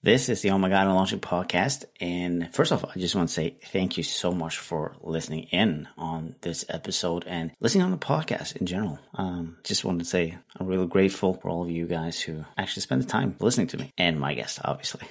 This is the Oh My God Launching podcast. And first off, I just want to say thank you so much for listening in on this episode and listening on the podcast in general. Um, just wanted to say I'm really grateful for all of you guys who actually spend the time listening to me and my guest, obviously.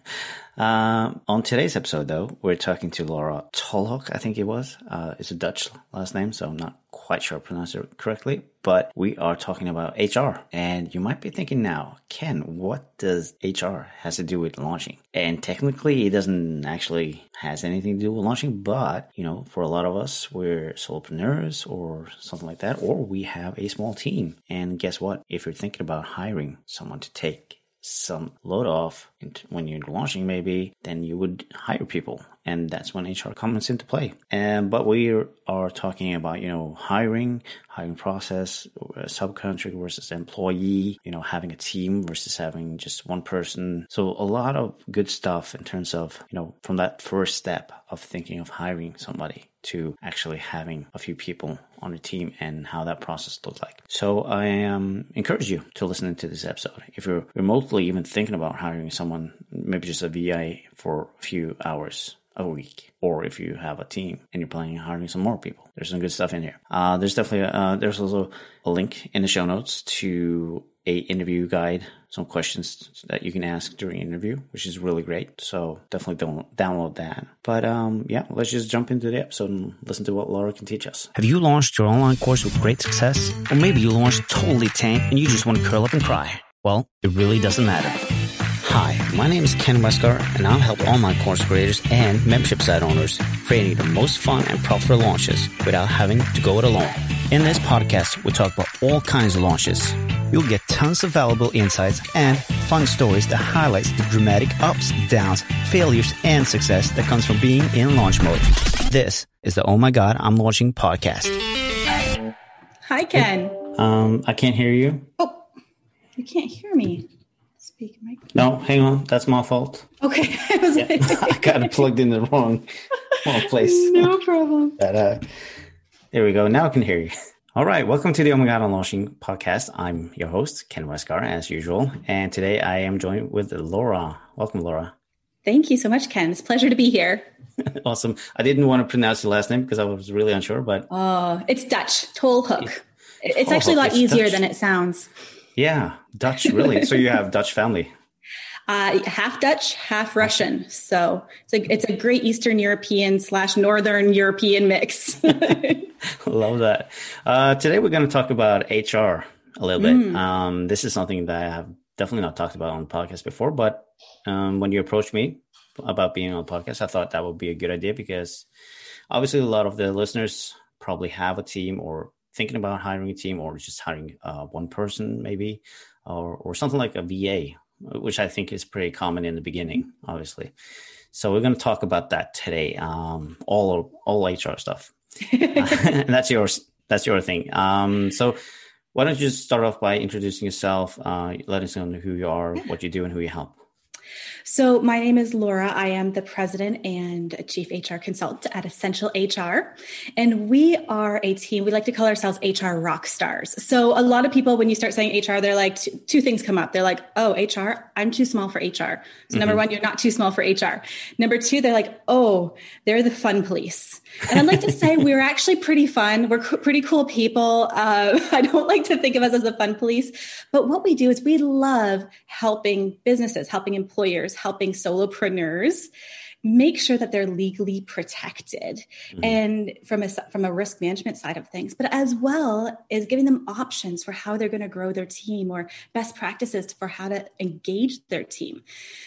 Um, on today's episode, though, we're talking to Laura Tolhoek, I think it was. Uh, it's a Dutch last name, so I'm not quite sure I pronounced it correctly. But we are talking about HR. And you might be thinking now, Ken, what does HR has to do with launching? And technically, it doesn't actually has anything to do with launching, but you know, for a lot of us, we're solopreneurs or something like that, or we have a small team. And guess what? If you're thinking about hiring someone to take some load off when you're launching maybe then you would hire people and that's when hr comes into play and but we are talking about you know hiring hiring process subcontract versus employee you know having a team versus having just one person so a lot of good stuff in terms of you know from that first step of thinking of hiring somebody to actually having a few people on a team and how that process looks like. So I um, encourage you to listen to this episode. If you're remotely even thinking about hiring someone, maybe just a VA for a few hours a week, or if you have a team and you're planning on hiring some more people, there's some good stuff in here. Uh, there's definitely uh, there's also a link in the show notes to a interview guide, some questions that you can ask during interview, which is really great. So definitely don't download that. But um, yeah, let's just jump into the episode and listen to what Laura can teach us. Have you launched your online course with great success? Or maybe you launched totally tank and you just want to curl up and cry? Well, it really doesn't matter. Hi, my name is Ken Westgaard, and I'll help online course creators and membership site owners creating the most fun and profitable launches without having to go it alone. In this podcast, we talk about all kinds of launches You'll get tons of valuable insights and fun stories that highlights the dramatic ups, downs, failures, and success that comes from being in launch mode. This is the Oh My God, I'm Launching podcast. Hi, Ken. Um, I can't hear you. Oh, you can't hear me. Speak, Mike. No, hang on. That's my fault. Okay. I, was yeah. I got it plugged in the wrong, wrong place. No problem. But, uh, there we go. Now I can hear you. All right, welcome to the Oh My God Launching podcast. I'm your host, Ken Westgaard, as usual. And today I am joined with Laura. Welcome, Laura. Thank you so much, Ken. It's a pleasure to be here. awesome. I didn't want to pronounce your last name because I was really unsure, but. Oh, it's Dutch, Toll Tolhoek. It's actually a lot easier Dutch. than it sounds. Yeah, Dutch, really. so you have Dutch family. Uh, half Dutch, half Russian. So it's a, it's a great Eastern European slash Northern European mix. Love that. Uh, today we're going to talk about HR a little bit. Mm. Um, this is something that I have definitely not talked about on the podcast before, but um, when you approached me about being on the podcast, I thought that would be a good idea because obviously a lot of the listeners probably have a team or thinking about hiring a team or just hiring uh, one person maybe or, or something like a VA which I think is pretty common in the beginning, obviously. So we're going to talk about that today. Um, all all HR stuff. uh, that's yours. That's your thing. Um, so why don't you just start off by introducing yourself, uh, letting us know who you are, what you do, and who you help. So, my name is Laura. I am the president and chief HR consultant at Essential HR. And we are a team, we like to call ourselves HR rock stars. So, a lot of people, when you start saying HR, they're like, two things come up. They're like, oh, HR, I'm too small for HR. So, mm-hmm. number one, you're not too small for HR. Number two, they're like, oh, they're the fun police. And I'd like to say we're actually pretty fun. We're co- pretty cool people. Uh, I don't like to think of us as the fun police, but what we do is we love helping businesses, helping employers, helping solopreneurs make sure that they're legally protected mm-hmm. and from a from a risk management side of things but as well as giving them options for how they're going to grow their team or best practices for how to engage their team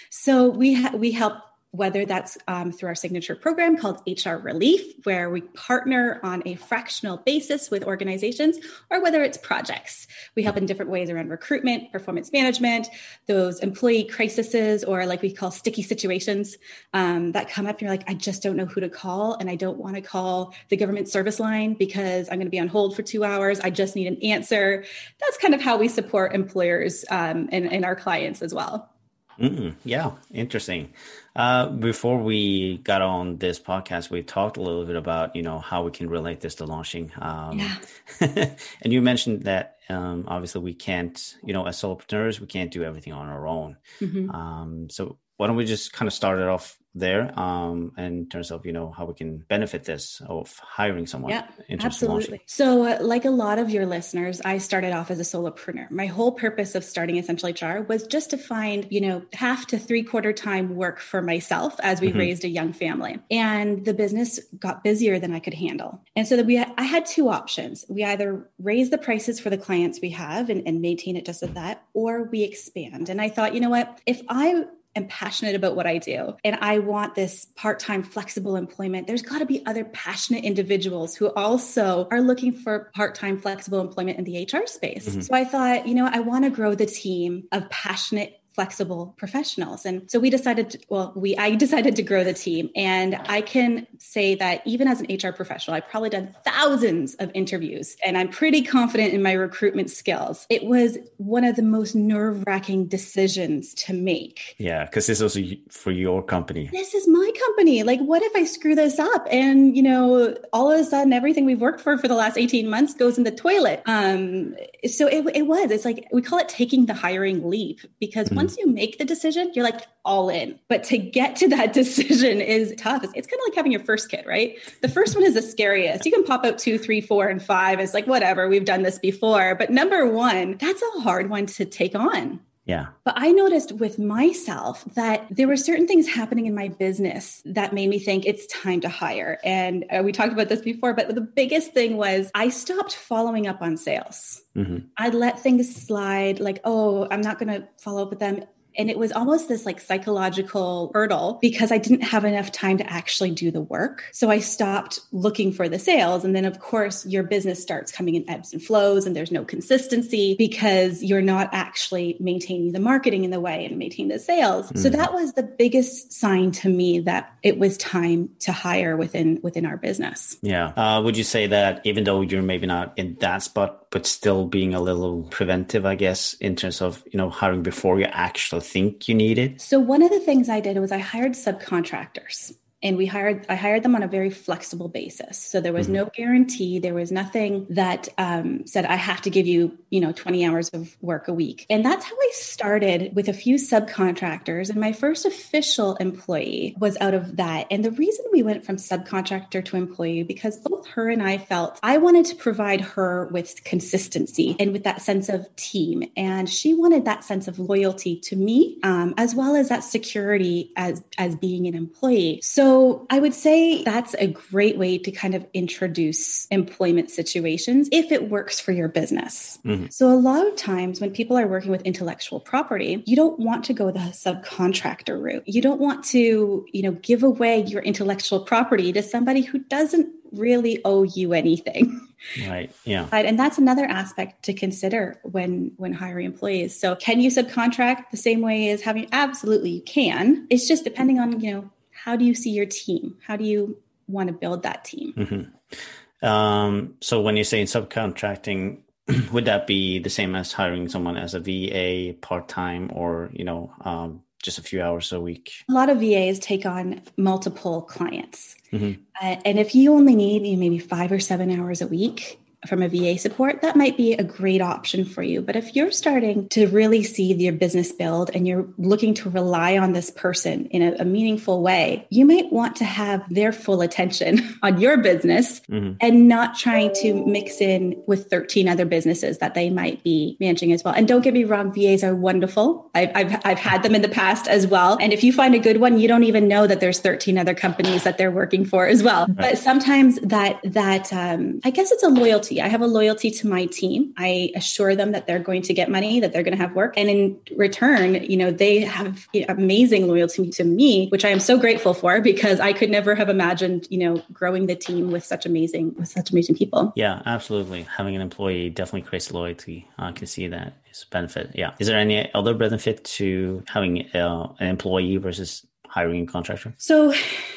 so we ha- we help whether that's um, through our signature program called HR Relief, where we partner on a fractional basis with organizations, or whether it's projects. We help in different ways around recruitment, performance management, those employee crises, or like we call sticky situations um, that come up. You're like, I just don't know who to call, and I don't want to call the government service line because I'm going to be on hold for two hours. I just need an answer. That's kind of how we support employers um, and, and our clients as well. Mm, yeah, interesting. Uh, before we got on this podcast, we talked a little bit about you know how we can relate this to launching. Um, yeah. and you mentioned that um, obviously we can't, you know, as solopreneurs, we can't do everything on our own. Mm-hmm. Um, so why don't we just kind of start it off there um, in terms of you know how we can benefit this of hiring someone yeah absolutely. So uh, like a lot of your listeners i started off as a solopreneur. My whole purpose of starting essential hr was just to find you know half to three quarter time work for myself as we mm-hmm. raised a young family. And the business got busier than i could handle. And so that we i had two options. We either raise the prices for the clients we have and, and maintain it just at that or we expand. And i thought you know what? If i am passionate about what I do and I want this part time flexible employment, there's got to be other passionate individuals who also are looking for part time flexible employment in the HR space. Mm-hmm. So I thought, you know, I want to grow the team of passionate flexible professionals. And so we decided, to, well, we, I decided to grow the team. And I can say that even as an HR professional, I've probably done thousands of interviews and I'm pretty confident in my recruitment skills. It was one of the most nerve wracking decisions to make. Yeah. Cause this was for your company. This is my company. Like, what if I screw this up? And, you know, all of a sudden everything we've worked for for the last 18 months goes in the toilet. Um, so it, it was, it's like, we call it taking the hiring leap because mm-hmm once you make the decision, you're like all in. But to get to that decision is tough. It's, it's kind of like having your first kid, right? The first one is the scariest. You can pop out two, three, four, and five. It's like, whatever, we've done this before. But number one, that's a hard one to take on. Yeah. But I noticed with myself that there were certain things happening in my business that made me think it's time to hire. And uh, we talked about this before, but the biggest thing was I stopped following up on sales. Mm-hmm. I let things slide, like, oh, I'm not going to follow up with them. And it was almost this like psychological hurdle because I didn't have enough time to actually do the work. So I stopped looking for the sales. And then, of course, your business starts coming in ebbs and flows, and there's no consistency because you're not actually maintaining the marketing in the way and maintaining the sales. Mm. So that was the biggest sign to me that it was time to hire within within our business. Yeah. Uh, would you say that even though you're maybe not in that spot, but still being a little preventive, I guess, in terms of, you know, hiring before you actually think you need it? So one of the things I did was I hired subcontractors and we hired i hired them on a very flexible basis. So there was mm-hmm. no guarantee. There was nothing that um, said i have to give you you know 20 hours of work a week. And that's how i started with a few subcontractors. And my first official employee was out of that. And the reason we went from subcontractor to employee because both her and i felt i wanted to provide her with consistency and with that sense of team. And she wanted that sense of loyalty to me um, as well as that security as as being an employee. So so I would say that's a great way to kind of introduce employment situations if it works for your business. Mm-hmm. So a lot of times when people are working with intellectual property, you don't want to go the subcontractor route. You don't want to, you know, give away your intellectual property to somebody who doesn't really owe you anything. Right. Yeah. And that's another aspect to consider when when hiring employees. So can you subcontract the same way as having absolutely you can. It's just depending on, you know, how do you see your team? How do you want to build that team? Mm-hmm. Um, so when you're saying subcontracting, would that be the same as hiring someone as a VA part time or, you know, um, just a few hours a week? A lot of VAs take on multiple clients. Mm-hmm. Uh, and if you only need maybe five or seven hours a week, from a VA support, that might be a great option for you. But if you're starting to really see your business build and you're looking to rely on this person in a, a meaningful way, you might want to have their full attention on your business mm-hmm. and not trying to mix in with 13 other businesses that they might be managing as well. And don't get me wrong, VAs are wonderful. I've, I've, I've had them in the past as well. And if you find a good one, you don't even know that there's 13 other companies that they're working for as well. Right. But sometimes that, that, um, I guess it's a loyalty loyalty. I have a loyalty to my team. I assure them that they're going to get money, that they're going to have work. And in return, you know, they have amazing loyalty to me, which I am so grateful for because I could never have imagined, you know, growing the team with such amazing, with such amazing people. Yeah, absolutely. Having an employee definitely creates loyalty. I can see that benefit. Yeah. Is there any other benefit to having uh, an employee versus hiring a contractor? So,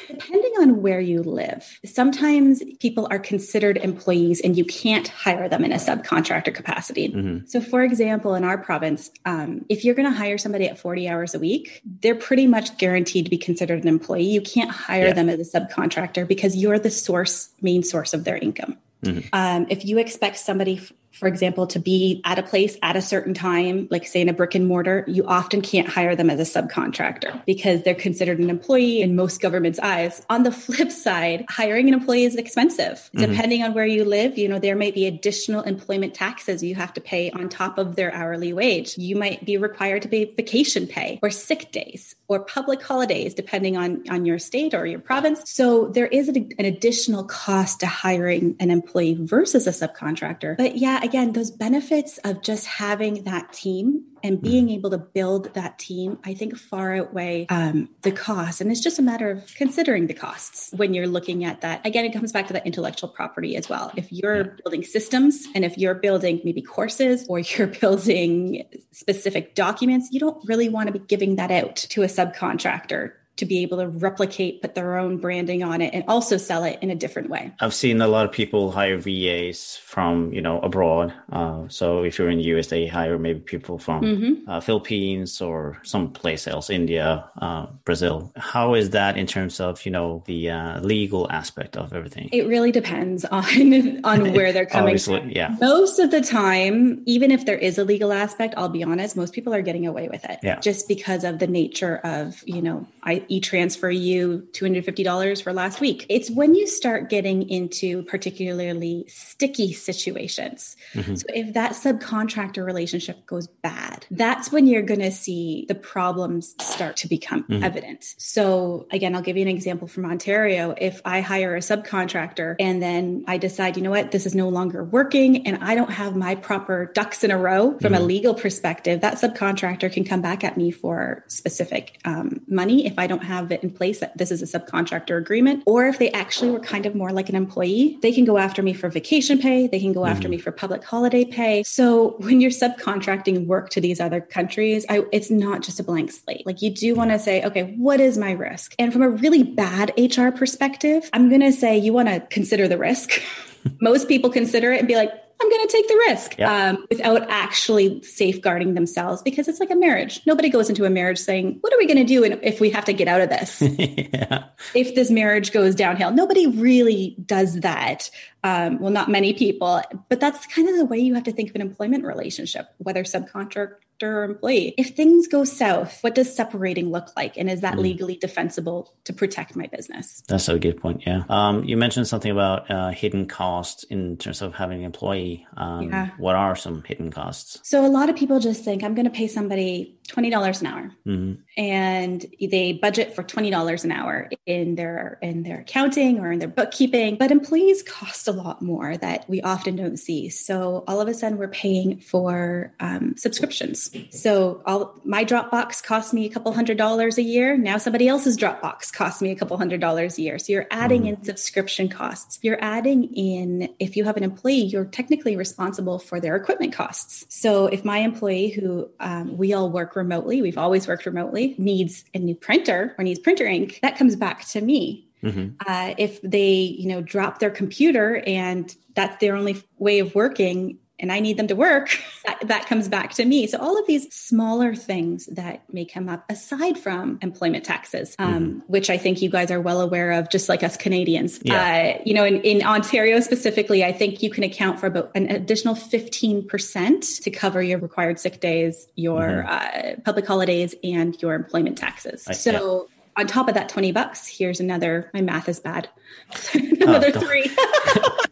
depending on where you live, sometimes people are considered employees and you can't hire them in a subcontractor capacity. Mm-hmm. So, for example, in our province, um, if you're going to hire somebody at 40 hours a week, they're pretty much guaranteed to be considered an employee. You can't hire yeah. them as a subcontractor because you're the source, main source of their income. Mm-hmm. Um, if you expect somebody for example, to be at a place at a certain time, like say in a brick and mortar, you often can't hire them as a subcontractor because they're considered an employee in most government's eyes. On the flip side, hiring an employee is expensive. Mm-hmm. Depending on where you live, you know, there might be additional employment taxes you have to pay on top of their hourly wage. You might be required to pay vacation pay or sick days or public holidays, depending on, on your state or your province. So there is an additional cost to hiring an employee versus a subcontractor. But yeah, again, those benefits of just having that team and being mm-hmm. able to build that team, I think far outweigh um, the cost. And it's just a matter of considering the costs when you're looking at that. Again, it comes back to that intellectual property as well. If you're building systems and if you're building maybe courses or you're building specific documents, you don't really want to be giving that out to a subcontractor to be able to replicate, put their own branding on it, and also sell it in a different way. I've seen a lot of people hire VAs from you know abroad. Uh, so if you're in the US, they hire maybe people from mm-hmm. uh, Philippines or some place else, India, uh, Brazil. How is that in terms of you know the uh, legal aspect of everything? It really depends on on where they're coming from. Yeah. Most of the time, even if there is a legal aspect, I'll be honest, most people are getting away with it. Yeah. Just because of the nature of you know I e-transfer you $250 for last week. It's when you start getting into particularly sticky situations. Mm-hmm. So if that subcontractor relationship goes bad, that's when you're going to see the problems start to become mm-hmm. evident. So again, I'll give you an example from Ontario. If I hire a subcontractor and then I decide, you know what, this is no longer working and I don't have my proper ducks in a row from mm-hmm. a legal perspective, that subcontractor can come back at me for specific um, money if I don't don't have it in place that this is a subcontractor agreement, or if they actually were kind of more like an employee, they can go after me for vacation pay, they can go mm-hmm. after me for public holiday pay. So when you're subcontracting work to these other countries, I, it's not just a blank slate. Like you do want to say, okay, what is my risk? And from a really bad HR perspective, I'm going to say you want to consider the risk. Most people consider it and be like, I'm going to take the risk yep. um, without actually safeguarding themselves because it's like a marriage. Nobody goes into a marriage saying, What are we going to do if we have to get out of this? yeah. If this marriage goes downhill, nobody really does that. Um, well, not many people, but that's kind of the way you have to think of an employment relationship, whether subcontractor or employee. If things go south, what does separating look like? And is that mm. legally defensible to protect my business? That's a good point. Yeah. Um, you mentioned something about uh, hidden costs in terms of having an employee. Um, yeah. What are some hidden costs? So a lot of people just think I'm going to pay somebody $20 an hour mm-hmm. and they budget for $20 an hour in their in their accounting or in their bookkeeping but employees cost a lot more that we often don't see so all of a sudden we're paying for um, subscriptions so all my dropbox cost me a couple hundred dollars a year now somebody else's dropbox costs me a couple hundred dollars a year so you're adding mm-hmm. in subscription costs you're adding in if you have an employee you're technically responsible for their equipment costs so if my employee who um, we all work remotely, we've always worked remotely, needs a new printer or needs printer ink, that comes back to me. Mm-hmm. Uh, if they, you know, drop their computer and that's their only way of working, and I need them to work, that, that, comes back to me. So all of these smaller things that may come up aside from employment taxes, um, mm-hmm. which I think you guys are well aware of, just like us Canadians. Yeah. Uh, you know, in, in Ontario specifically, I think you can account for about an additional 15% to cover your required sick days, your mm-hmm. uh, public holidays, and your employment taxes. I, so yeah on top of that 20 bucks here's another my math is bad another oh, three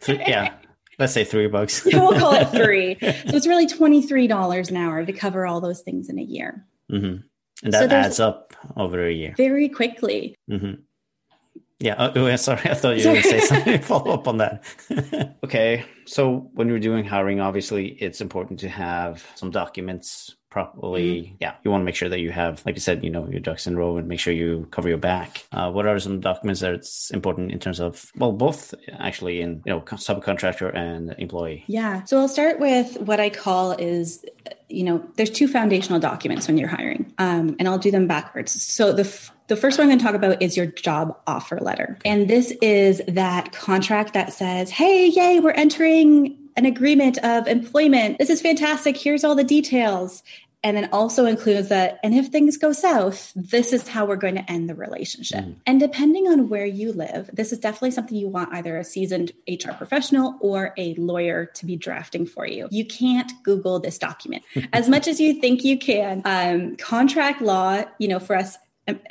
yeah Let's say three bucks. we'll call it three. So it's really $23 an hour to cover all those things in a year. Mm-hmm. And that so adds up over a year. Very quickly. Mm-hmm. Yeah. Oh, oh sorry. I thought you were going to say something. Follow up on that. okay. So when you're doing hiring, obviously it's important to have some documents properly. Mm-hmm. Yeah, you want to make sure that you have, like you said, you know, your ducks in a row and make sure you cover your back. Uh, what are some documents that it's important in terms of, well, both actually in, you know, subcontractor and employee? Yeah. So I'll start with what I call is, you know, there's two foundational documents when you're hiring, um, and I'll do them backwards. So the f- the first one I'm going to talk about is your job offer letter. And this is that contract that says, hey, yay, we're entering an agreement of employment. This is fantastic. Here's all the details. And then also includes that, and if things go south, this is how we're going to end the relationship. Mm. And depending on where you live, this is definitely something you want either a seasoned HR professional or a lawyer to be drafting for you. You can't Google this document as much as you think you can. Um, contract law, you know, for us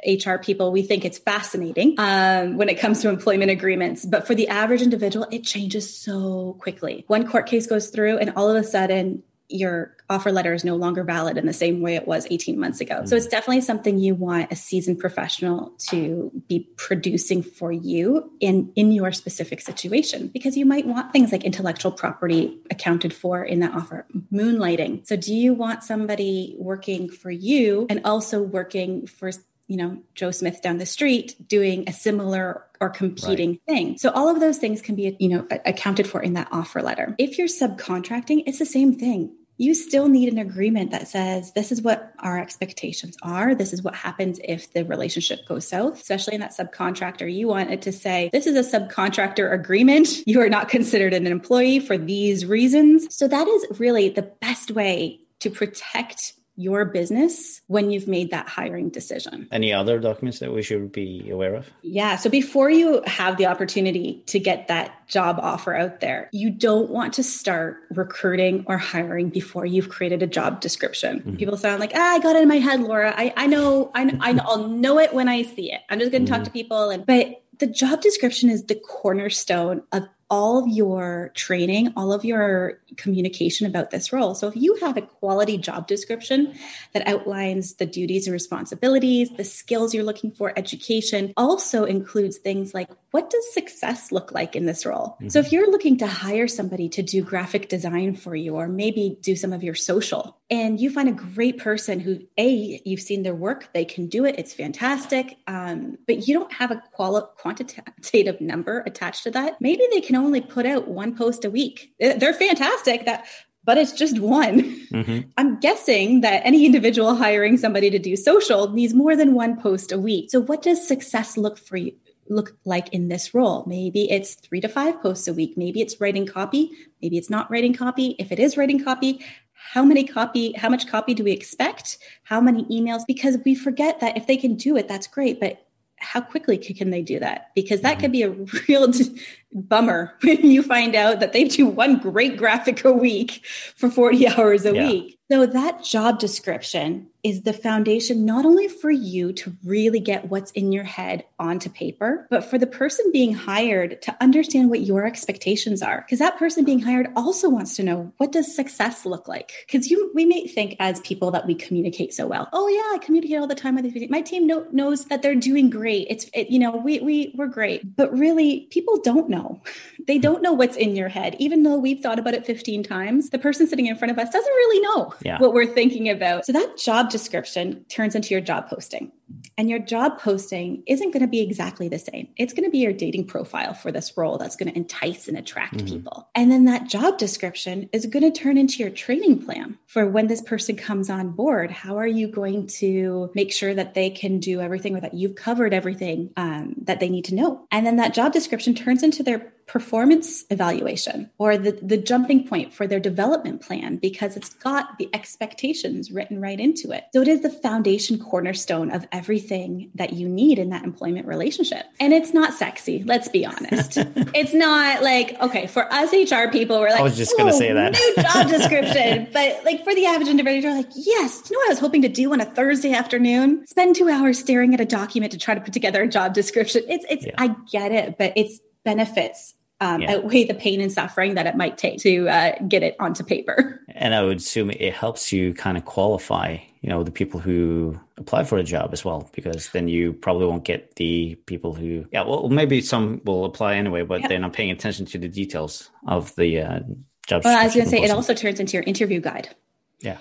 HR people, we think it's fascinating um, when it comes to employment agreements. But for the average individual, it changes so quickly. One court case goes through, and all of a sudden, your offer letter is no longer valid in the same way it was 18 months ago. So it's definitely something you want a seasoned professional to be producing for you in in your specific situation because you might want things like intellectual property accounted for in that offer, moonlighting. So do you want somebody working for you and also working for you know, Joe Smith down the street doing a similar or competing right. thing. So all of those things can be, you know, accounted for in that offer letter. If you're subcontracting, it's the same thing. You still need an agreement that says this is what our expectations are. This is what happens if the relationship goes south, especially in that subcontractor. You want it to say, this is a subcontractor agreement. You are not considered an employee for these reasons. So that is really the best way to protect your business when you've made that hiring decision. Any other documents that we should be aware of? Yeah. So before you have the opportunity to get that job offer out there, you don't want to start recruiting or hiring before you've created a job description. Mm-hmm. People sound like, ah, I got it in my head, Laura. I, I know, I, I, I'll know it when I see it. I'm just going to mm-hmm. talk to people. And, but the job description is the cornerstone of all of your training, all of your communication about this role. So if you have a quality job description that outlines the duties and responsibilities, the skills you're looking for, education, also includes things like what does success look like in this role? Mm-hmm. So if you're looking to hire somebody to do graphic design for you or maybe do some of your social and you find a great person who a you've seen their work, they can do it, it's fantastic, um, but you don't have a quali- quantitative number attached to that, maybe they can only put out one post a week. They're fantastic. That but it's just one. Mm-hmm. I'm guessing that any individual hiring somebody to do social needs more than one post a week. So what does success look for you? Look like in this role. Maybe it's three to five posts a week. Maybe it's writing copy. Maybe it's not writing copy. If it is writing copy, how many copy, how much copy do we expect? How many emails? Because we forget that if they can do it, that's great. But how quickly can they do that? Because that could mm-hmm. be a real bummer when you find out that they do one great graphic a week for 40 hours a yeah. week. So that job description is the foundation not only for you to really get what's in your head onto paper, but for the person being hired to understand what your expectations are. Because that person being hired also wants to know what does success look like? Because you we may think as people that we communicate so well. Oh yeah, I communicate all the time with. My team know, knows that they're doing great. It's it, you know we we we're great, but really people don't know. They hmm. don't know what's in your head, even though we've thought about it 15 times. The person sitting in front of us doesn't really know yeah. what we're thinking about. So that job description turns into your job posting. And your job posting isn't going to be exactly the same. It's going to be your dating profile for this role that's going to entice and attract mm-hmm. people. And then that job description is going to turn into your training plan for when this person comes on board. How are you going to make sure that they can do everything or that you've covered everything um, that they need to know? And then that job description turns into their performance evaluation or the, the jumping point for their development plan because it's got the expectations written right into it. So it is the foundation cornerstone of everything that you need in that employment relationship. And it's not sexy, let's be honest. it's not like, okay, for us HR people, we're like, I was just going to say that. new job description. but like for the average individual, like, yes, you know what I was hoping to do on a Thursday afternoon? Spend two hours staring at a document to try to put together a job description. It's, it's, yeah. I get it, but it's benefits um, yeah. outweigh the pain and suffering that it might take to uh, get it onto paper. And I would assume it helps you kind of qualify, you know, the people who apply for a job as well, because then you probably won't get the people who, yeah, well, maybe some will apply anyway, but yeah. they're not paying attention to the details of the uh, job. Well, I was going to say, it also turns into your interview guide. Yeah.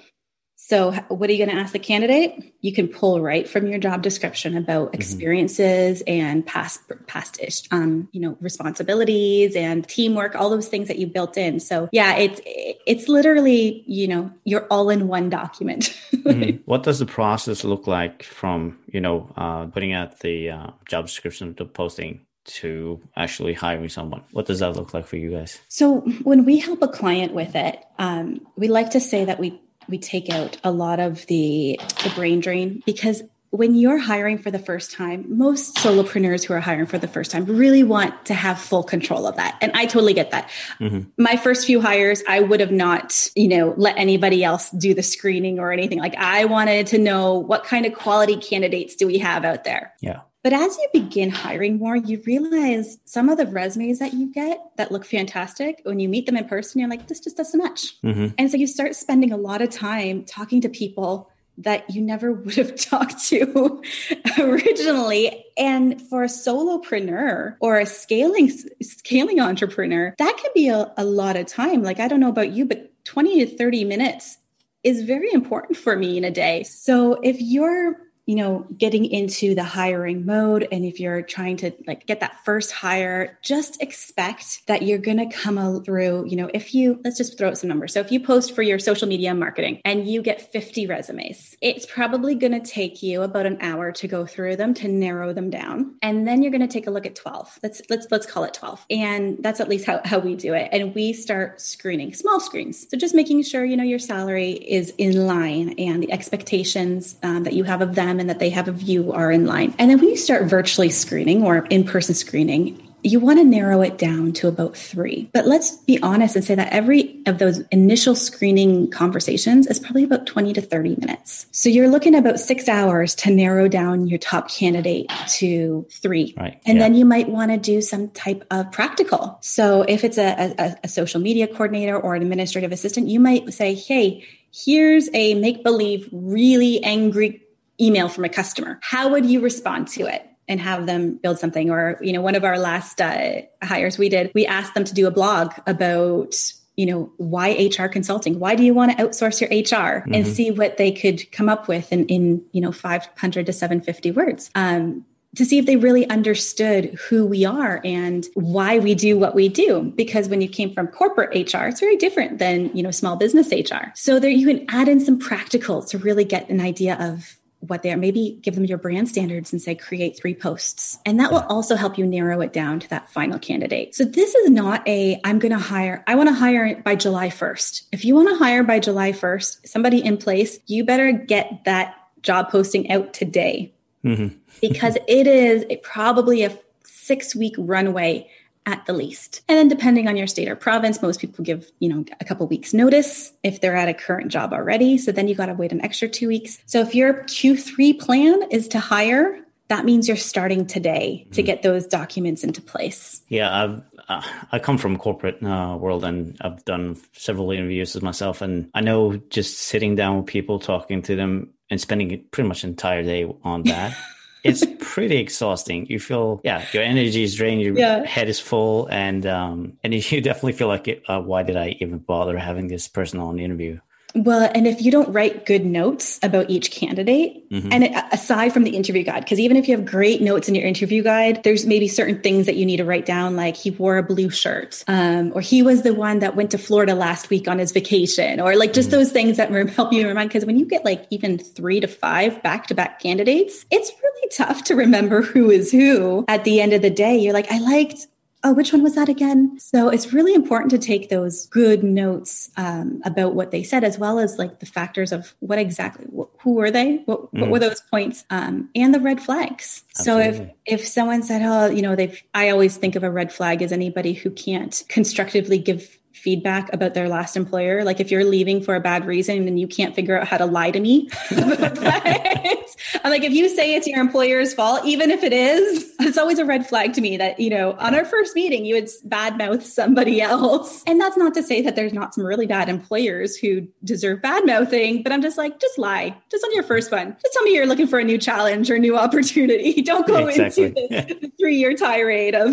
So, what are you going to ask the candidate? You can pull right from your job description about mm-hmm. experiences mm-hmm. and past past um, you know responsibilities and teamwork, all those things that you built in. So, yeah, it's it's literally you know your all in one document. mm-hmm. What does the process look like from you know uh, putting out the uh, job description to posting to actually hiring someone? What does that look like for you guys? So, when we help a client with it, um, we like to say that we we take out a lot of the the brain drain because when you're hiring for the first time, most solopreneurs who are hiring for the first time really want to have full control of that. And I totally get that. Mm-hmm. My first few hires, I would have not, you know, let anybody else do the screening or anything. Like I wanted to know what kind of quality candidates do we have out there? Yeah. But as you begin hiring more, you realize some of the resumes that you get that look fantastic. When you meet them in person, you're like, this just doesn't match. Mm-hmm. And so you start spending a lot of time talking to people that you never would have talked to originally. And for a solopreneur or a scaling scaling entrepreneur, that can be a, a lot of time. Like I don't know about you, but 20 to 30 minutes is very important for me in a day. So if you're you know, getting into the hiring mode. And if you're trying to like get that first hire, just expect that you're going to come through, you know, if you, let's just throw out some numbers. So if you post for your social media marketing and you get 50 resumes, it's probably going to take you about an hour to go through them to narrow them down. And then you're going to take a look at 12. Let's, let's, let's call it 12. And that's at least how, how we do it. And we start screening small screens. So just making sure, you know, your salary is in line and the expectations um, that you have of them and that they have a view are in line. And then when you start virtually screening or in person screening, you want to narrow it down to about three. But let's be honest and say that every of those initial screening conversations is probably about 20 to 30 minutes. So you're looking at about six hours to narrow down your top candidate to three. Right. And yeah. then you might want to do some type of practical. So if it's a, a, a social media coordinator or an administrative assistant, you might say, hey, here's a make believe really angry email from a customer. How would you respond to it? and have them build something or you know one of our last uh, hires we did we asked them to do a blog about you know why hr consulting why do you want to outsource your hr mm-hmm. and see what they could come up with in, in you know 500 to 750 words um, to see if they really understood who we are and why we do what we do because when you came from corporate hr it's very different than you know small business hr so there you can add in some practical to really get an idea of what they are. Maybe give them your brand standards and say create three posts. And that will also help you narrow it down to that final candidate. So this is not a I'm going to hire, I want to hire by July 1st. If you want to hire by July 1st, somebody in place, you better get that job posting out today. Mm-hmm. because it is probably a six week runway at the least. And then depending on your state or province, most people give, you know, a couple weeks notice if they're at a current job already. So then you got to wait an extra 2 weeks. So if your Q3 plan is to hire, that means you're starting today to mm-hmm. get those documents into place. Yeah, I've uh, I come from corporate uh, world and I've done several interviews with myself, and I know just sitting down with people, talking to them, and spending pretty much an entire day on that it's pretty exhausting. You feel, yeah, your energy is drained, your yeah. head is full, and um, and you definitely feel like, uh, why did I even bother having this person on the interview? Well, and if you don't write good notes about each candidate, mm-hmm. and aside from the interview guide, because even if you have great notes in your interview guide, there's maybe certain things that you need to write down, like he wore a blue shirt, um, or he was the one that went to Florida last week on his vacation, or like just mm-hmm. those things that help you remind. Because when you get like even three to five back to back candidates, it's really tough to remember who is who at the end of the day. You're like, I liked oh, which one was that again? So it's really important to take those good notes um, about what they said, as well as like the factors of what exactly, wh- who were they? What, mm. what were those points? Um, and the red flags. Absolutely. So if, if someone said, oh, you know, they've, I always think of a red flag as anybody who can't constructively give feedback about their last employer. Like if you're leaving for a bad reason and you can't figure out how to lie to me. I'm like, if you say it's your employer's fault, even if it is, it's always a red flag to me that, you know, on our first meeting, you would badmouth somebody else. And that's not to say that there's not some really bad employers who deserve bad mouthing, but I'm just like, just lie. Just on your first one. Just tell me you're looking for a new challenge or new opportunity. Don't go exactly. into the three year tirade of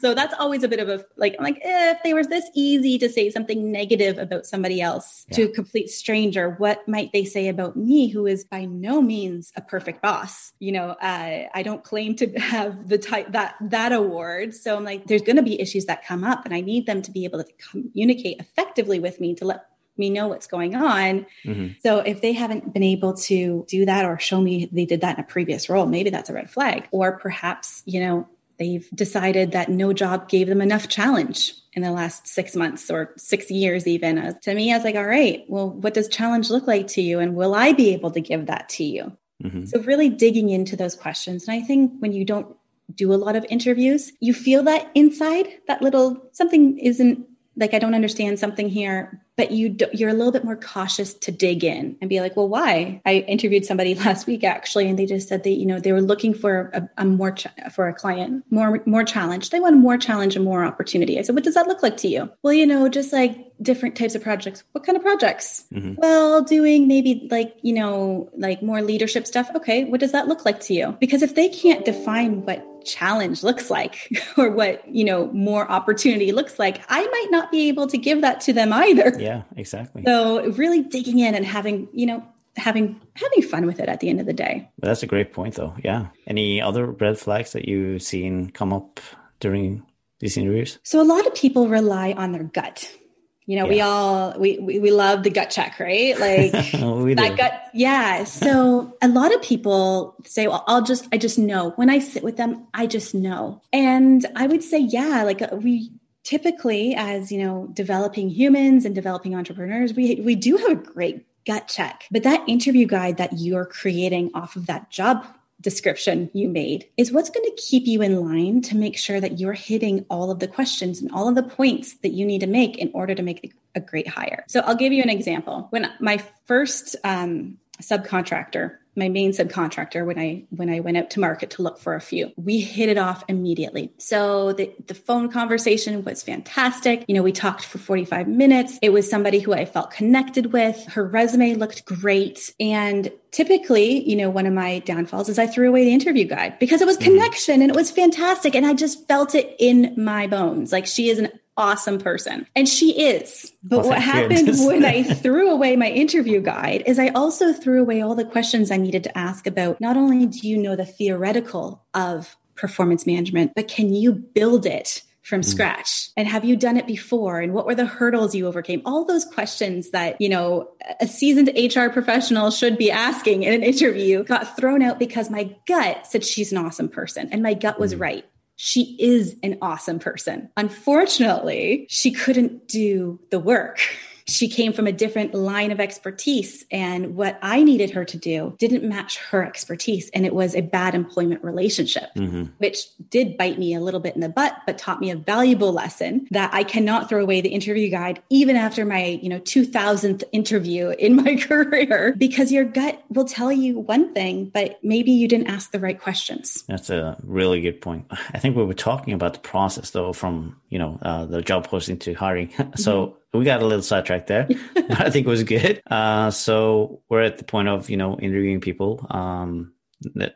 so that's always a bit of a like I'm like eh, if they were this easy to say something negative about somebody else yeah. to a complete stranger what might they say about me who is by no means a perfect boss you know uh, I don't claim to have the type that that award so I'm like there's going to be issues that come up and I need them to be able to communicate effectively with me to let me know what's going on. Mm-hmm. So if they haven't been able to do that or show me they did that in a previous role, maybe that's a red flag. Or perhaps, you know, They've decided that no job gave them enough challenge in the last six months or six years, even. Uh, to me, I was like, all right, well, what does challenge look like to you? And will I be able to give that to you? Mm-hmm. So, really digging into those questions. And I think when you don't do a lot of interviews, you feel that inside, that little something isn't like I don't understand something here, but you do, you're a little bit more cautious to dig in and be like, well, why? I interviewed somebody last week actually, and they just said that you know they were looking for a, a more ch- for a client more more challenge. They want more challenge and more opportunity. I said, what does that look like to you? Well, you know, just like different types of projects. What kind of projects? Mm-hmm. Well, doing maybe like you know like more leadership stuff. Okay, what does that look like to you? Because if they can't define what challenge looks like or what you know more opportunity looks like i might not be able to give that to them either yeah exactly so really digging in and having you know having having fun with it at the end of the day but that's a great point though yeah any other red flags that you've seen come up during these interviews so a lot of people rely on their gut you know, yeah. we all we, we, we love the gut check, right? Like that gut. Yeah. So a lot of people say, "Well, I'll just I just know." When I sit with them, I just know. And I would say, yeah, like uh, we typically as, you know, developing humans and developing entrepreneurs, we we do have a great gut check. But that interview guide that you're creating off of that job description you made is what's going to keep you in line to make sure that you're hitting all of the questions and all of the points that you need to make in order to make a great hire. So I'll give you an example. When my first um, subcontractor my main subcontractor when I when I went out to market to look for a few. We hit it off immediately. So the the phone conversation was fantastic. You know, we talked for 45 minutes. It was somebody who I felt connected with. Her resume looked great and typically, you know, one of my downfalls is I threw away the interview guide because it was mm-hmm. connection and it was fantastic and I just felt it in my bones. Like she is an awesome person. And she is. But well, what happened when I threw away my interview guide is I also threw away all the questions I needed to ask about not only do you know the theoretical of performance management, but can you build it? from mm. scratch and have you done it before and what were the hurdles you overcame all those questions that you know a seasoned hr professional should be asking in an interview got thrown out because my gut said she's an awesome person and my gut was mm. right she is an awesome person. Unfortunately, she couldn't do the work. she came from a different line of expertise and what i needed her to do didn't match her expertise and it was a bad employment relationship mm-hmm. which did bite me a little bit in the butt but taught me a valuable lesson that i cannot throw away the interview guide even after my you know 2000th interview in my career because your gut will tell you one thing but maybe you didn't ask the right questions. That's a really good point. I think we were talking about the process though from you know uh, the job posting to hiring. So mm-hmm we got a little sidetracked there. I think it was good. Uh, so we're at the point of you know interviewing people. Um,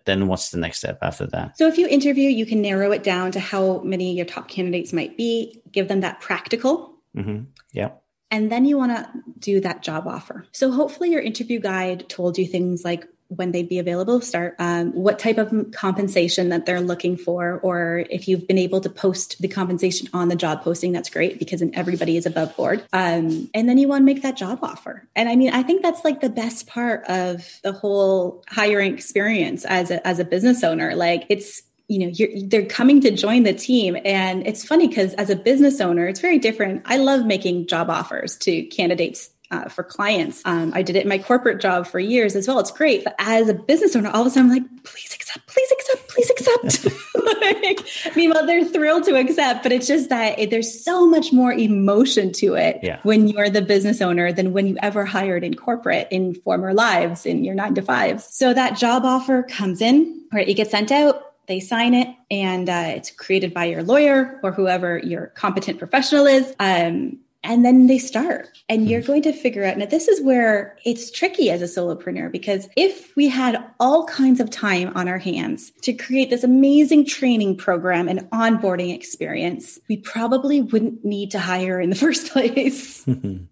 then what's the next step after that? So if you interview, you can narrow it down to how many your top candidates might be. Give them that practical. Mm-hmm. Yeah. And then you want to do that job offer. So hopefully your interview guide told you things like when they'd be available to start, um, what type of compensation that they're looking for, or if you've been able to post the compensation on the job posting, that's great because then everybody is above board. Um, and then you want to make that job offer. And I mean, I think that's like the best part of the whole hiring experience as a, as a business owner. Like it's you know they're coming to join the team and it's funny because as a business owner it's very different i love making job offers to candidates uh, for clients. Um, I did it in my corporate job for years as well. It's great. But as a business owner, all of a sudden I'm like, please accept, please accept, please accept. like, meanwhile, they're thrilled to accept, but it's just that it, there's so much more emotion to it Yeah. when you're the business owner than when you ever hired in corporate in former lives in your nine to fives. So that job offer comes in, right? It gets sent out. They sign it, and uh, it's created by your lawyer or whoever your competent professional is. Um, and then they start. And you're mm-hmm. going to figure out now this is where it's tricky as a solopreneur because if we had all kinds of time on our hands to create this amazing training program and onboarding experience we probably wouldn't need to hire in the first place. Mm-hmm.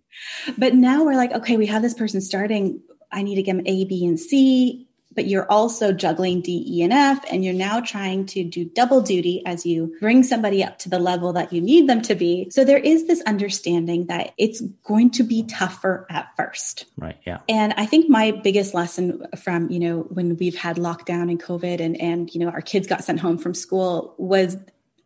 But now we're like okay we have this person starting. I need to give them a b and c but you're also juggling D, E, and F, and you're now trying to do double duty as you bring somebody up to the level that you need them to be. So there is this understanding that it's going to be tougher at first. Right. Yeah. And I think my biggest lesson from, you know, when we've had lockdown and COVID and, and, you know, our kids got sent home from school was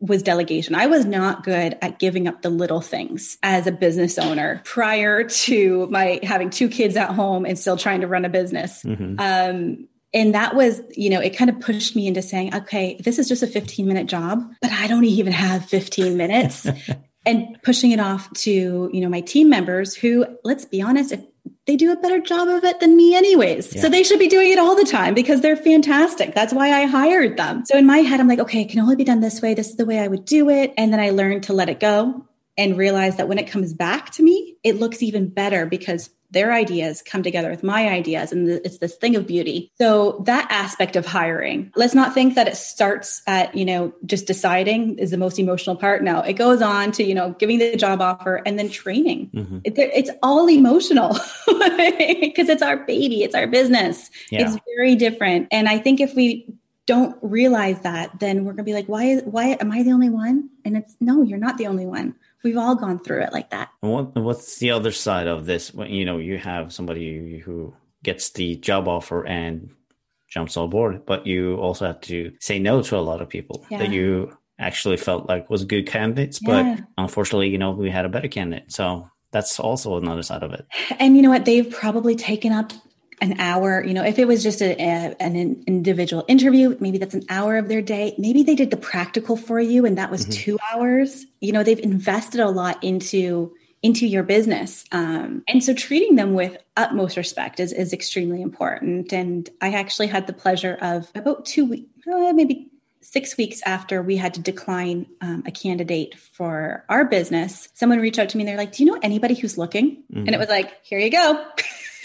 was delegation. I was not good at giving up the little things as a business owner prior to my having two kids at home and still trying to run a business. Mhm. Um, and that was, you know, it kind of pushed me into saying, okay, this is just a 15 minute job, but I don't even have 15 minutes. and pushing it off to, you know, my team members who, let's be honest, if they do a better job of it than me anyways. Yeah. So they should be doing it all the time because they're fantastic. That's why I hired them. So in my head, I'm like, okay, it can only be done this way. This is the way I would do it. And then I learned to let it go and realize that when it comes back to me, it looks even better because their ideas come together with my ideas and it's this thing of beauty. So that aspect of hiring, let's not think that it starts at, you know, just deciding is the most emotional part. No, it goes on to, you know, giving the job offer and then training. Mhm. It, it's all emotional because it's our baby, it's our business. Yeah. It's very different. And I think if we don't realize that, then we're gonna be like, why why am I the only one? And it's no, you're not the only one. We've all gone through it like that. What what's the other side of this? When you know you have somebody who gets the job offer and jumps on board, but you also have to say no to a lot of people Yeah. that you actually felt like was good candidates, Yeah. but unfortunately, you know, we had a better candidate. So that's also another side of it. And you know what? They've probably taken up an hour. You know, if it was just a, a- an individual interview, maybe that's an hour of their day. Maybe they did the practical for you, and that was Mhm. two hours. You know, they've invested a lot into into your business, um, and so treating them with utmost respect is is extremely important. And I actually had the pleasure of about two weeks, uh, maybe six weeks after we had to decline um, a candidate for our business, someone reached out to me and they're like, Do you know anybody who's looking? And it was like, Here you go.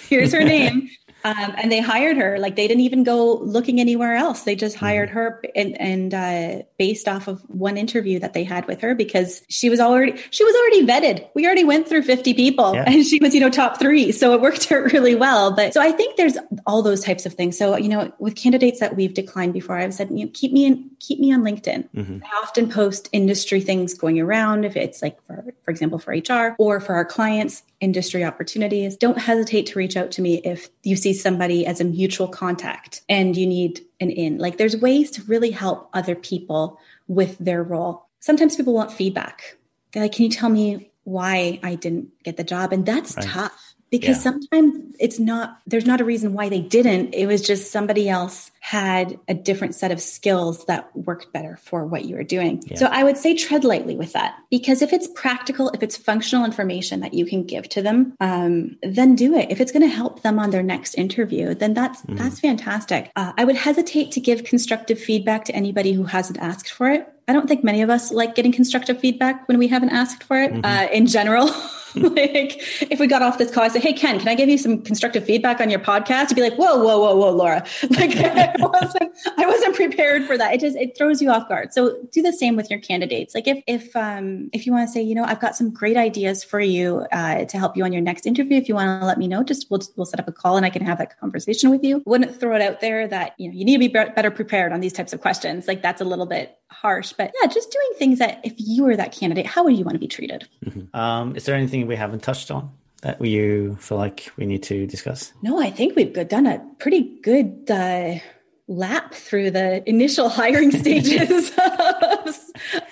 Here's her name. Um, and they hired her. Like they didn't even go looking anywhere else. They just hired her and, and uh, based off of one interview that they had with her because she was already she was already vetted. We already went through 50 people Yeah. and she was, you know, top three. So it worked out really well. But so I think there's all those types of things. So, you know, with candidates that we've declined before, I've said, you know, keep me in, keep me on LinkedIn. Mhm. I often post industry things going around if it's like for for example for HR or for our clients industry opportunities don't hesitate to reach out to me if you see somebody as a mutual contact and you need an in. Like there's ways to really help other people with their role. Sometimes people want feedback. They're like can you tell me why I didn't get the job? And that's Right. tough because Yeah. sometimes it's not there's not a reason why they didn't it was just somebody else had a different set of skills that worked better for what you were doing Yeah. so i would say tread lightly with that because if it's practical if it's functional information that you can give to them um, then do it if it's going to help them on their next interview then that's Mhm. that's fantastic uh, i would hesitate to give constructive feedback to anybody who hasn't asked for it i don't think many of us like getting constructive feedback when we haven't asked for it Mhm. uh, in general like if we got off this call, I say, "Hey Ken, can I give you some constructive feedback on your podcast?" You'd be like, "Whoa, whoa, whoa, whoa, Laura!" Like I wasn't, I wasn't prepared for that. It just it throws you off guard. So do the same with your candidates. Like if if um if you want to say, you know, I've got some great ideas for you uh, to help you on your next interview. If you want to let me know, just we'll we'll set up a call and I can have that conversation with you. Wouldn't throw it out there that you know you need to be be- better prepared on these types of questions. Like that's a little bit harsh, but yeah, just doing things that if you were that candidate, how would you want to be treated? Um, is there anything we haven't touched on that you feel like we need to discuss? No, I think we've done a pretty good uh, lap through the initial hiring stages of,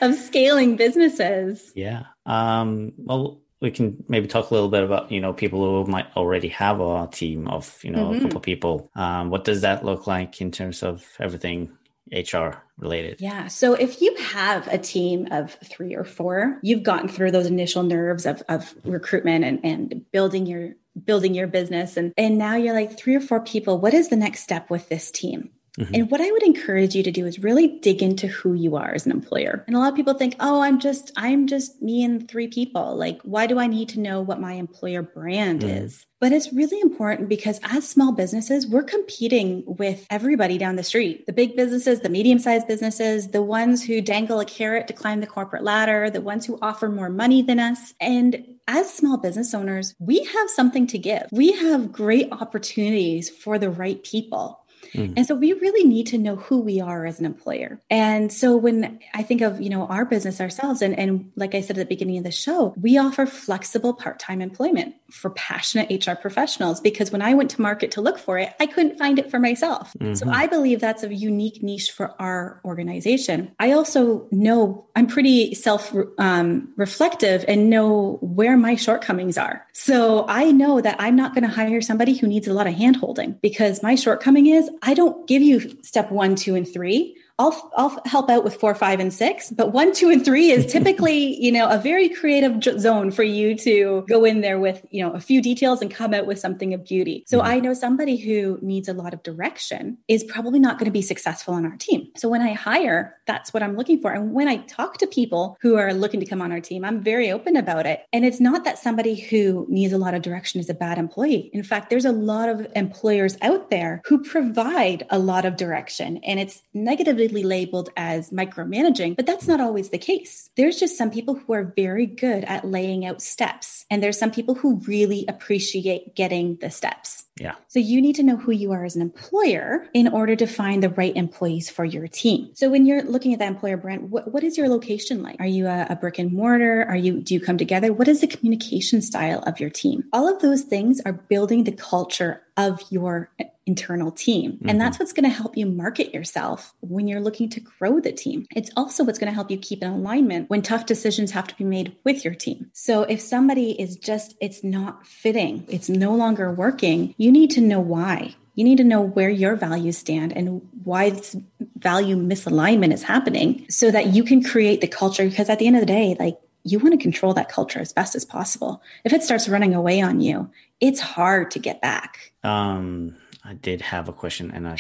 of scaling businesses. Yeah. Um, well, we can maybe talk a little bit about you know people who might already have a team of you know mm-hmm. a couple of people. Um, what does that look like in terms of everything HR related? Yeah. So if you have a team of three or four, you've gotten through those initial nerves of, of recruitment and, and building your building your business and and now you're like three or four people what is the next step with this team Mm-hmm. And what I would encourage you to do is really dig into who you are as an employer. And a lot of people think, "Oh, I'm just I'm just me and three people. Like, why do I need to know what my employer brand mm-hmm. is?" But it's really important because as small businesses, we're competing with everybody down the street. The big businesses, the medium-sized businesses, the ones who dangle a carrot to climb the corporate ladder, the ones who offer more money than us. And as small business owners, we have something to give. We have great opportunities for the right people. Mm. And so we really need to know who we are as an employer. And so when I think of, you know, our business ourselves, and, and like I said at the beginning of the show, we offer flexible part-time employment for passionate HR professionals because when I went to market to look for it, I couldn't find it for myself. Mm-hmm. So I believe that's a unique niche for our organization. I also know I'm pretty self um, reflective and know where my shortcomings are. So I know that I'm not going to hire somebody who needs a lot of hand holding because my shortcoming is I don't give you step one, two, and three. I'll I'll help out with four, five, and six, but one, two, and three is typically you know a very creative zone for you to go in there with you know a few details and come out with something of beauty. So mm-hmm. I know somebody who needs a lot of direction is probably not going to be successful on our team. So when I hire, that's what I'm looking for. And when I talk to people who are looking to come on our team, I'm very open about it. And it's not that somebody who needs a lot of direction is a bad employee. In fact, there's a lot of employers out there who provide a lot of direction, and it's negatively labeled as micromanaging, but that's not always the case. There's just some people who are very good at laying out steps, and there's some people who really appreciate getting the steps. Yeah. So you need to know who you are as an employer in order to find the right employees for your team. So when you're looking at that employer brand, what, what is your location like? Are you a, a brick and mortar? Are you do you come together? What is the communication style of your team? All of those things are building the culture of your internal team. Mm-hmm. And that's what's going to help you market yourself when you're looking to grow the team. It's also what's going to help you keep in alignment when tough decisions have to be made with your team. So if somebody is just, it's not fitting, it's no longer working, you need to know why. You need to know where your values stand and why this value misalignment is happening so that you can create the culture. Because at the end of the day, like you want to control that culture as best as possible. If it starts running away on you, it's hard to get back. Um, I did have a question and I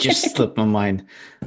just slipped my mind.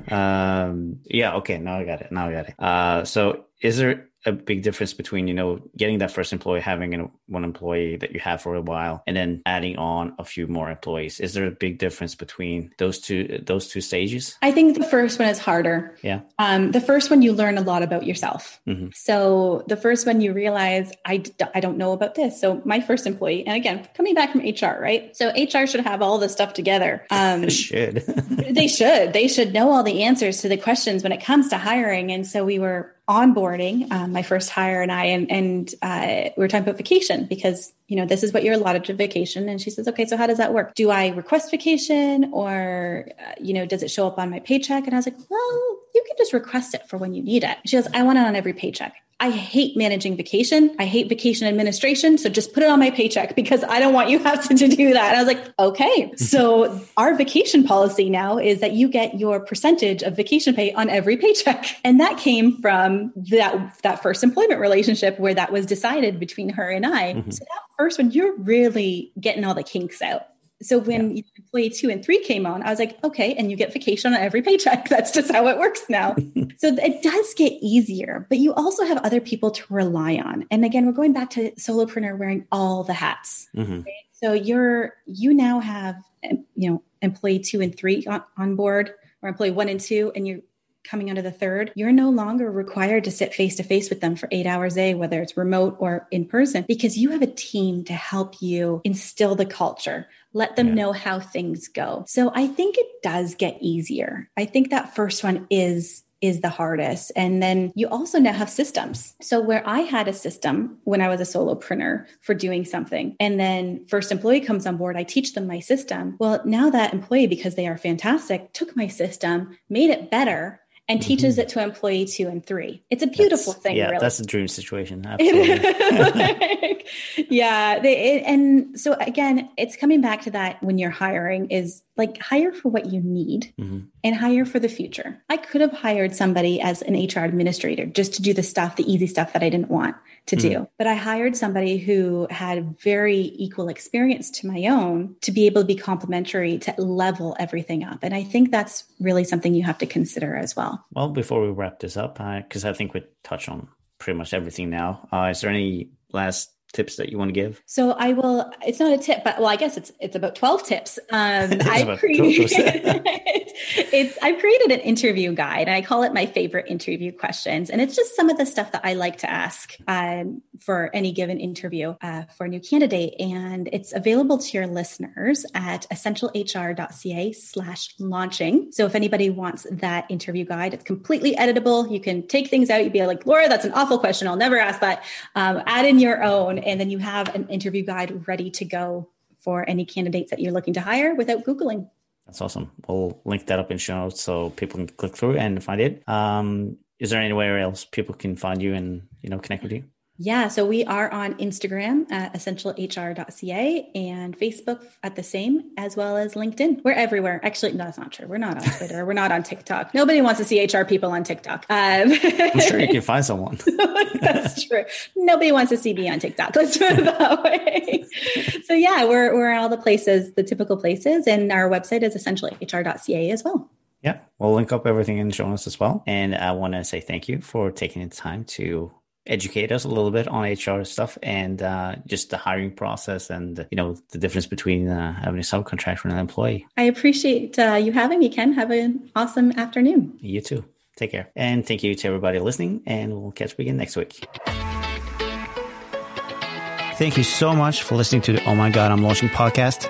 Um, yeah, okay, now I got it. Now I got it. Uh, so is there a big difference between you know getting that first employee having one employee that you have for a while and then adding on a few more employees. Is there a big difference between those two those two stages? I think the first one is harder. Yeah. Um, the first one you learn a lot about yourself. Mm-hmm. so the first one you realize I d- I don't know about this. So my first employee and again coming back from hr right? So hr should have all this stuff together. Um, should. They should. They should know all the answers to the questions when it comes to hiring. And so we were onboarding um, my first hire and I, and, and uh, we were talking about vacation because, you know, this is what you're allotted to vacation. And she says, okay, so how does that work? Do I request vacation or, uh, you know, does it show up on my paycheck? And I was like, well, you can just request it for when you need it. She goes, I want it on every paycheck. I hate managing vacation. I hate vacation administration. So just put it on my paycheck because I don't want you have to, to do that. And I was like, okay. so our vacation policy now is that you get your percentage of vacation pay on every paycheck. And that came from that, that first employment relationship where that was decided between her and I. Mm-hmm. So that first one, you're really getting all the kinks out. So when yeah. employee two and three came on, I was like, okay, and you get vacation on every paycheck. That's just how it works now. so it does get easier, but you also have other people to rely on. And again, we're going back to solopreneur wearing all the hats. Mm-hmm. Right? So you're you now have you know employee two and three on, on board, or employee one and two, and you're coming under the third, you're no longer required to sit face to face with them for eight hours a day, whether it's remote or in person, because you have a team to help you instill the culture. Let them yeah. know how things go. So I think it does get easier. I think that first one is is the hardest. And then you also now have systems. So where I had a system when I was a solopreneur for doing something, and then first employee comes on board, I teach them my system. Well, now that employee, because they are fantastic, took my system, made it better, and teaches mm-hmm. it to employee two and three. It's a beautiful that's, thing. Yeah, really. that's a dream situation. Absolutely. yeah. They, it, and so again, it's coming back to that when you're hiring is like hire for what you need mm-hmm. and hire for the future. I could have hired somebody as an HR administrator just to do the stuff, the easy stuff that I didn't want to mm-hmm. do. But I hired somebody who had very equal experience to my own to be able to be complementary to level everything up. And I think that's really something you have to consider as well. Well, before we wrap this up, because uh, I think we touched on pretty much everything now, uh, is there any last tips that you want to give? So I will. It's not a tip, but well, I guess it's it's about twelve tips. Um, I created it's I've created an interview guide, and I call it my favorite interview questions, and it's just some of the stuff that I like to ask um, for any given interview uh, for a new candidate, and it's available to your listeners at essentialhr.ca/slash launching. So if anybody wants that interview guide, it's completely editable. You can take things out. You'd be like, Laura, that's an awful question. I'll never ask that. Um, add in your own and then you have an interview guide ready to go for any candidates that you're looking to hire without Googling. That's awesome. We'll link that up in show notes so people can click through and find it. Um, is there anywhere else people can find you and you know connect with you? Yeah, so we are on Instagram at essentialhr.ca and Facebook at the same, as well as LinkedIn. We're everywhere. Actually, no, that's not true. We're not on Twitter. We're not on TikTok. Nobody wants to see HR people on TikTok. Um, I'm sure you can find someone. that's true. Nobody wants to see me on TikTok. Let's put it that way. so yeah, we're we're in all the places, the typical places, and our website is essentialhr.ca as well. Yeah, we'll link up everything in the show notes as well. And I want to say thank you for taking the time to educate us a little bit on HR stuff and uh, just the hiring process and you know the difference between uh, having a subcontractor and an employee. I appreciate uh, you having me, Ken. Have an awesome afternoon. You too. Take care, and thank you to everybody listening. And we'll catch you again next week. Thank you so much for listening to the Oh My God I'm Launching podcast.